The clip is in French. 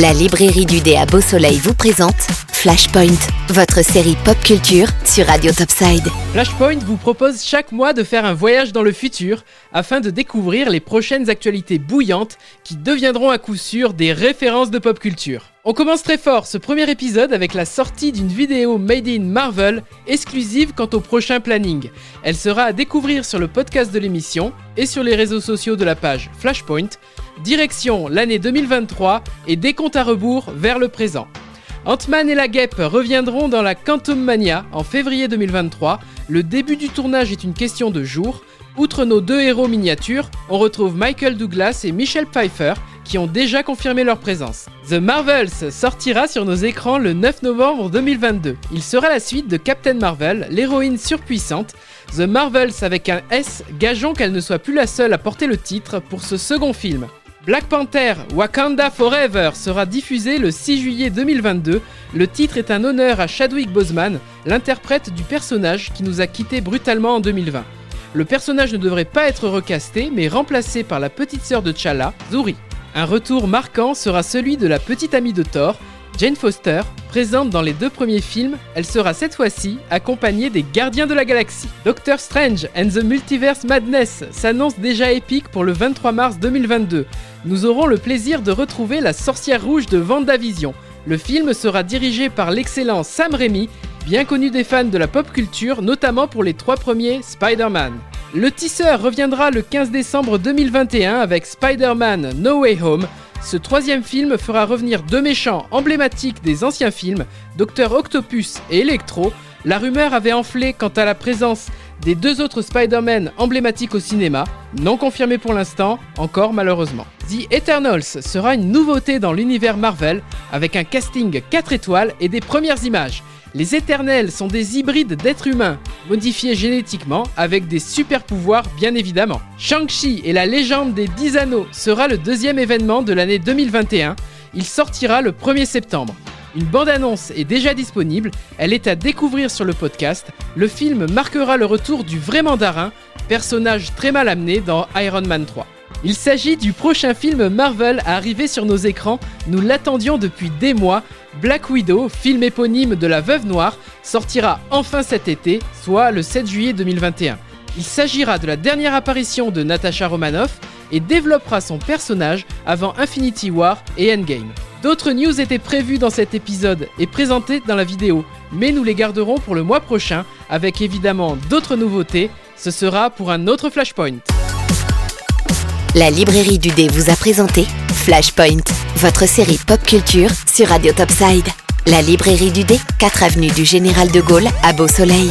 La librairie du dé à Beau Soleil vous présente Flashpoint, votre série pop culture sur Radio Topside. Flashpoint vous propose chaque mois de faire un voyage dans le futur afin de découvrir les prochaines actualités bouillantes qui deviendront à coup sûr des références de pop culture. On commence très fort ce premier épisode avec la sortie d'une vidéo Made in Marvel exclusive quant au prochain planning. Elle sera à découvrir sur le podcast de l'émission et sur les réseaux sociaux de la page Flashpoint. Direction l'année 2023 et des comptes à rebours vers le présent. Ant-Man et la Guêpe reviendront dans la Quantum Mania en février 2023. Le début du tournage est une question de jours. Outre nos deux héros miniatures, on retrouve Michael Douglas et Michelle Pfeiffer qui ont déjà confirmé leur présence. The Marvels sortira sur nos écrans le 9 novembre 2022. Il sera la suite de Captain Marvel, l'héroïne surpuissante. The Marvels avec un S, gageons qu'elle ne soit plus la seule à porter le titre pour ce second film. Black Panther Wakanda Forever sera diffusé le 6 juillet 2022. Le titre est un honneur à Chadwick Boseman, l'interprète du personnage qui nous a quittés brutalement en 2020. Le personnage ne devrait pas être recasté, mais remplacé par la petite sœur de T'Challa, Zuri. Un retour marquant sera celui de la petite amie de Thor, Jane Foster, présente dans les deux premiers films, elle sera cette fois-ci accompagnée des Gardiens de la Galaxie. Doctor Strange and the Multiverse Madness s'annonce déjà épique pour le 23 mars 2022. Nous aurons le plaisir de retrouver la sorcière rouge de Vendavision. Le film sera dirigé par l'excellent Sam Raimi, bien connu des fans de la pop culture, notamment pour les trois premiers Spider-Man. Le tisseur reviendra le 15 décembre 2021 avec Spider-Man No Way Home, ce troisième film fera revenir deux méchants emblématiques des anciens films, Docteur Octopus et Electro. La rumeur avait enflé quant à la présence des deux autres Spider-Man emblématiques au cinéma, non confirmé pour l'instant, encore malheureusement. The Eternals sera une nouveauté dans l'univers Marvel, avec un casting 4 étoiles et des premières images. Les Éternels sont des hybrides d'êtres humains, modifiés génétiquement, avec des super pouvoirs bien évidemment. Shang-Chi et la légende des 10 anneaux sera le deuxième événement de l'année 2021. Il sortira le 1er septembre. Une bande-annonce est déjà disponible, elle est à découvrir sur le podcast. Le film marquera le retour du vrai mandarin, personnage très mal amené dans Iron Man 3. Il s'agit du prochain film Marvel à arriver sur nos écrans, nous l'attendions depuis des mois. Black Widow, film éponyme de la Veuve Noire, sortira enfin cet été, soit le 7 juillet 2021. Il s'agira de la dernière apparition de Natasha Romanoff et développera son personnage avant Infinity War et Endgame. D'autres news étaient prévues dans cet épisode et présentées dans la vidéo, mais nous les garderons pour le mois prochain avec évidemment d'autres nouveautés. Ce sera pour un autre Flashpoint. La librairie du dé vous a présenté Flashpoint, votre série pop culture sur Radio Topside. La librairie du dé, 4 avenue du Général de Gaulle à Beau Soleil.